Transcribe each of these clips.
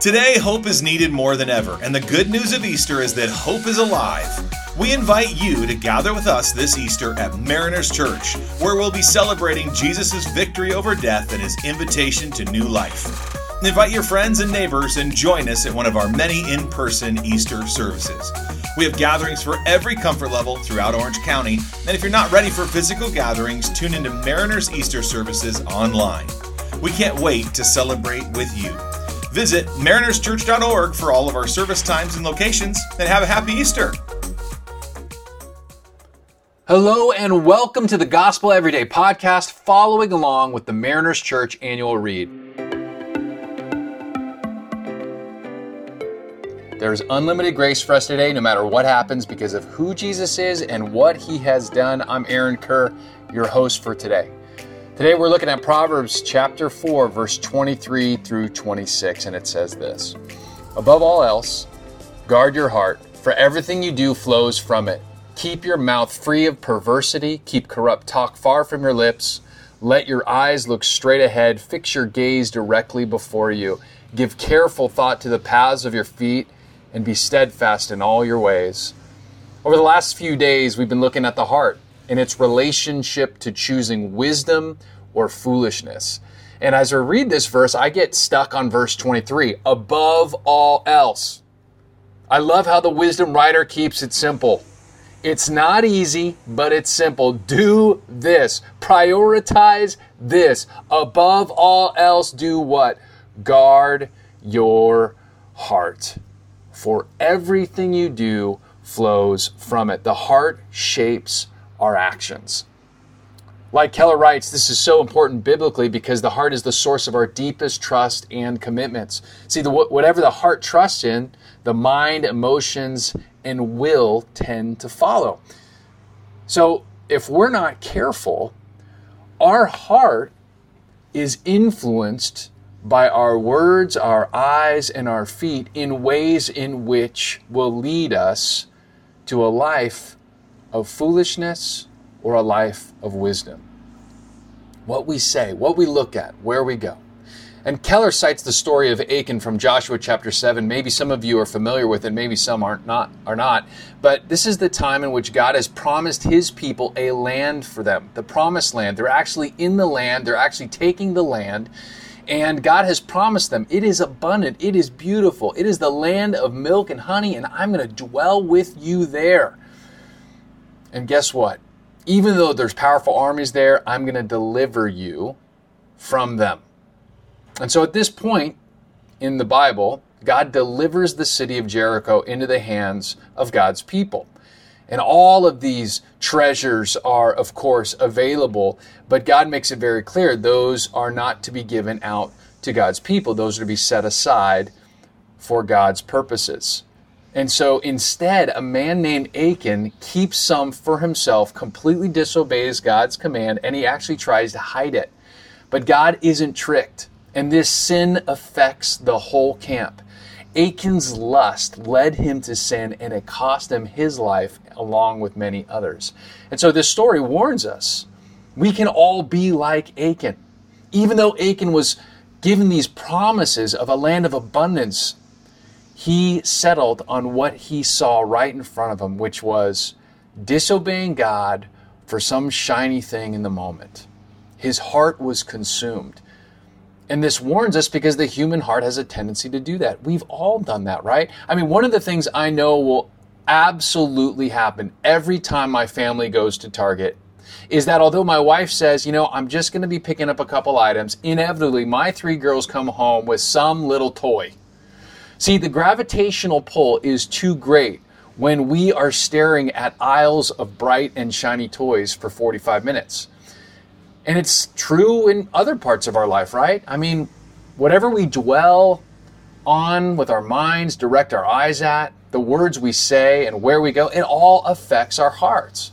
Today, hope is needed more than ever, and the good news of Easter is that hope is alive. We invite you to gather with us this Easter at Mariners Church, where we'll be celebrating Jesus' victory over death and his invitation to new life. Invite your friends and neighbors and join us at one of our many in person Easter services. We have gatherings for every comfort level throughout Orange County, and if you're not ready for physical gatherings, tune into Mariners Easter services online. We can't wait to celebrate with you. Visit marinerschurch.org for all of our service times and locations, and have a happy Easter. Hello, and welcome to the Gospel Everyday podcast, following along with the Mariners Church annual read. There's unlimited grace for us today, no matter what happens, because of who Jesus is and what he has done. I'm Aaron Kerr, your host for today. Today we're looking at Proverbs chapter 4, verse 23 through 26, and it says this Above all else, guard your heart, for everything you do flows from it. Keep your mouth free of perversity, keep corrupt talk far from your lips. Let your eyes look straight ahead, fix your gaze directly before you. Give careful thought to the paths of your feet, and be steadfast in all your ways. Over the last few days, we've been looking at the heart and its relationship to choosing wisdom or foolishness. And as I read this verse, I get stuck on verse 23 above all else. I love how the wisdom writer keeps it simple. It's not easy, but it's simple. Do this. Prioritize this. Above all else, do what? Guard your heart. For everything you do flows from it. The heart shapes our actions. Like Keller writes, this is so important biblically because the heart is the source of our deepest trust and commitments. See, the, whatever the heart trusts in, the mind, emotions, and will tend to follow. So, if we're not careful, our heart is influenced by our words, our eyes, and our feet in ways in which will lead us to a life of foolishness or a life of wisdom. What we say, what we look at, where we go. And Keller cites the story of Achan from Joshua chapter 7. Maybe some of you are familiar with it, maybe some aren't not are not. But this is the time in which God has promised his people a land for them, the promised land. They're actually in the land, they're actually taking the land, and God has promised them it is abundant, it is beautiful, it is the land of milk and honey, and I'm going to dwell with you there. And guess what? Even though there's powerful armies there, I'm going to deliver you from them. And so at this point in the Bible, God delivers the city of Jericho into the hands of God's people. And all of these treasures are, of course, available, but God makes it very clear those are not to be given out to God's people. Those are to be set aside for God's purposes. And so instead, a man named Achan keeps some for himself, completely disobeys God's command, and he actually tries to hide it. But God isn't tricked, and this sin affects the whole camp. Achan's lust led him to sin, and it cost him his life along with many others. And so this story warns us we can all be like Achan. Even though Achan was given these promises of a land of abundance, he settled on what he saw right in front of him, which was disobeying God for some shiny thing in the moment. His heart was consumed. And this warns us because the human heart has a tendency to do that. We've all done that, right? I mean, one of the things I know will absolutely happen every time my family goes to Target is that although my wife says, you know, I'm just going to be picking up a couple items, inevitably my three girls come home with some little toy See, the gravitational pull is too great when we are staring at aisles of bright and shiny toys for 45 minutes. And it's true in other parts of our life, right? I mean, whatever we dwell on with our minds, direct our eyes at, the words we say, and where we go, it all affects our hearts.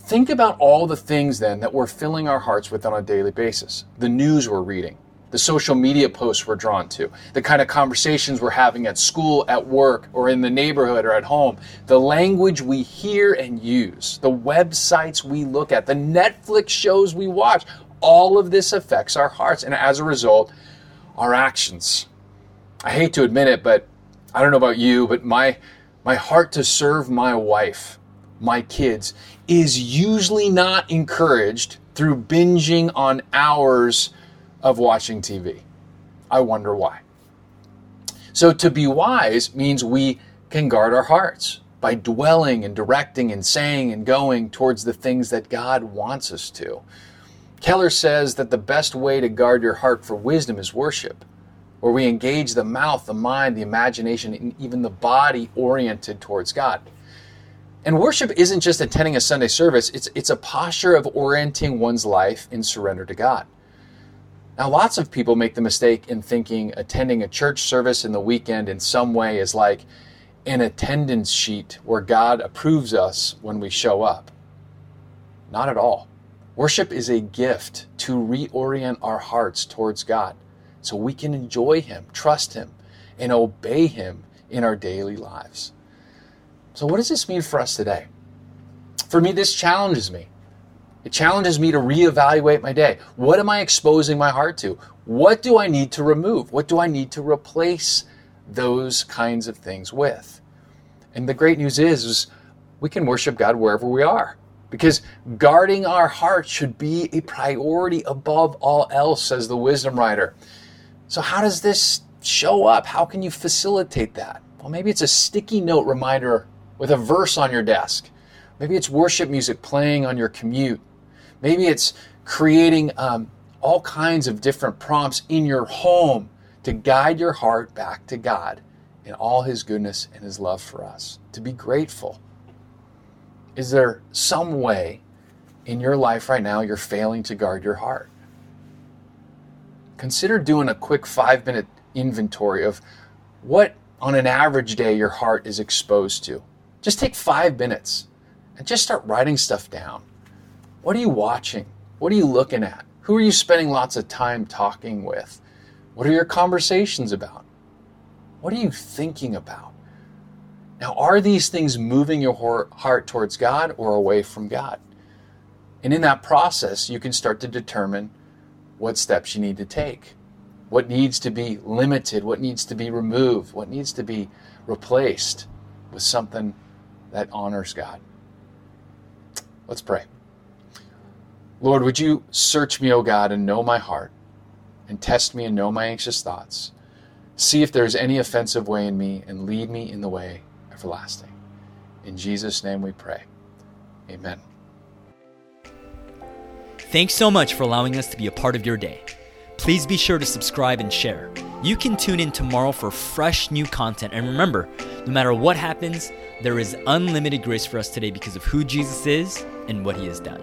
Think about all the things then that we're filling our hearts with on a daily basis the news we're reading, the social media posts we're drawn to, the kind of conversations we're having at school, at work, or in the neighborhood or at home, the language we hear and use, the websites we look at, the Netflix shows we watch, all of this affects our hearts and as a result, our actions. I hate to admit it, but I don't know about you, but my my heart to serve my wife, my kids, is usually not encouraged through binging on hours of watching TV. I wonder why. So to be wise means we can guard our hearts by dwelling and directing and saying and going towards the things that God wants us to. Keller says that the best way to guard your heart for wisdom is worship, where we engage the mouth, the mind, the imagination, and even the body oriented towards God. And worship isn't just attending a Sunday service, it's, it's a posture of orienting one's life in surrender to God. Now, lots of people make the mistake in thinking attending a church service in the weekend in some way is like an attendance sheet where God approves us when we show up. Not at all. Worship is a gift to reorient our hearts towards God so we can enjoy Him, trust Him, and obey Him in our daily lives. So, what does this mean for us today? For me, this challenges me. It challenges me to reevaluate my day. What am I exposing my heart to? What do I need to remove? What do I need to replace those kinds of things with? And the great news is, is we can worship God wherever we are because guarding our heart should be a priority above all else, says the wisdom writer. So, how does this show up? How can you facilitate that? Well, maybe it's a sticky note reminder with a verse on your desk. Maybe it's worship music playing on your commute. Maybe it's creating um, all kinds of different prompts in your home to guide your heart back to God in all His goodness and His love for us, to be grateful. Is there some way in your life right now you're failing to guard your heart? Consider doing a quick five minute inventory of what on an average day your heart is exposed to. Just take five minutes and just start writing stuff down. What are you watching? What are you looking at? Who are you spending lots of time talking with? What are your conversations about? What are you thinking about? Now, are these things moving your heart towards God or away from God? And in that process, you can start to determine what steps you need to take, what needs to be limited, what needs to be removed, what needs to be replaced with something that honors God. Let's pray. Lord, would you search me, O God, and know my heart, and test me and know my anxious thoughts? See if there is any offensive way in me, and lead me in the way everlasting. In Jesus' name we pray. Amen. Thanks so much for allowing us to be a part of your day. Please be sure to subscribe and share. You can tune in tomorrow for fresh new content. And remember, no matter what happens, there is unlimited grace for us today because of who Jesus is and what he has done.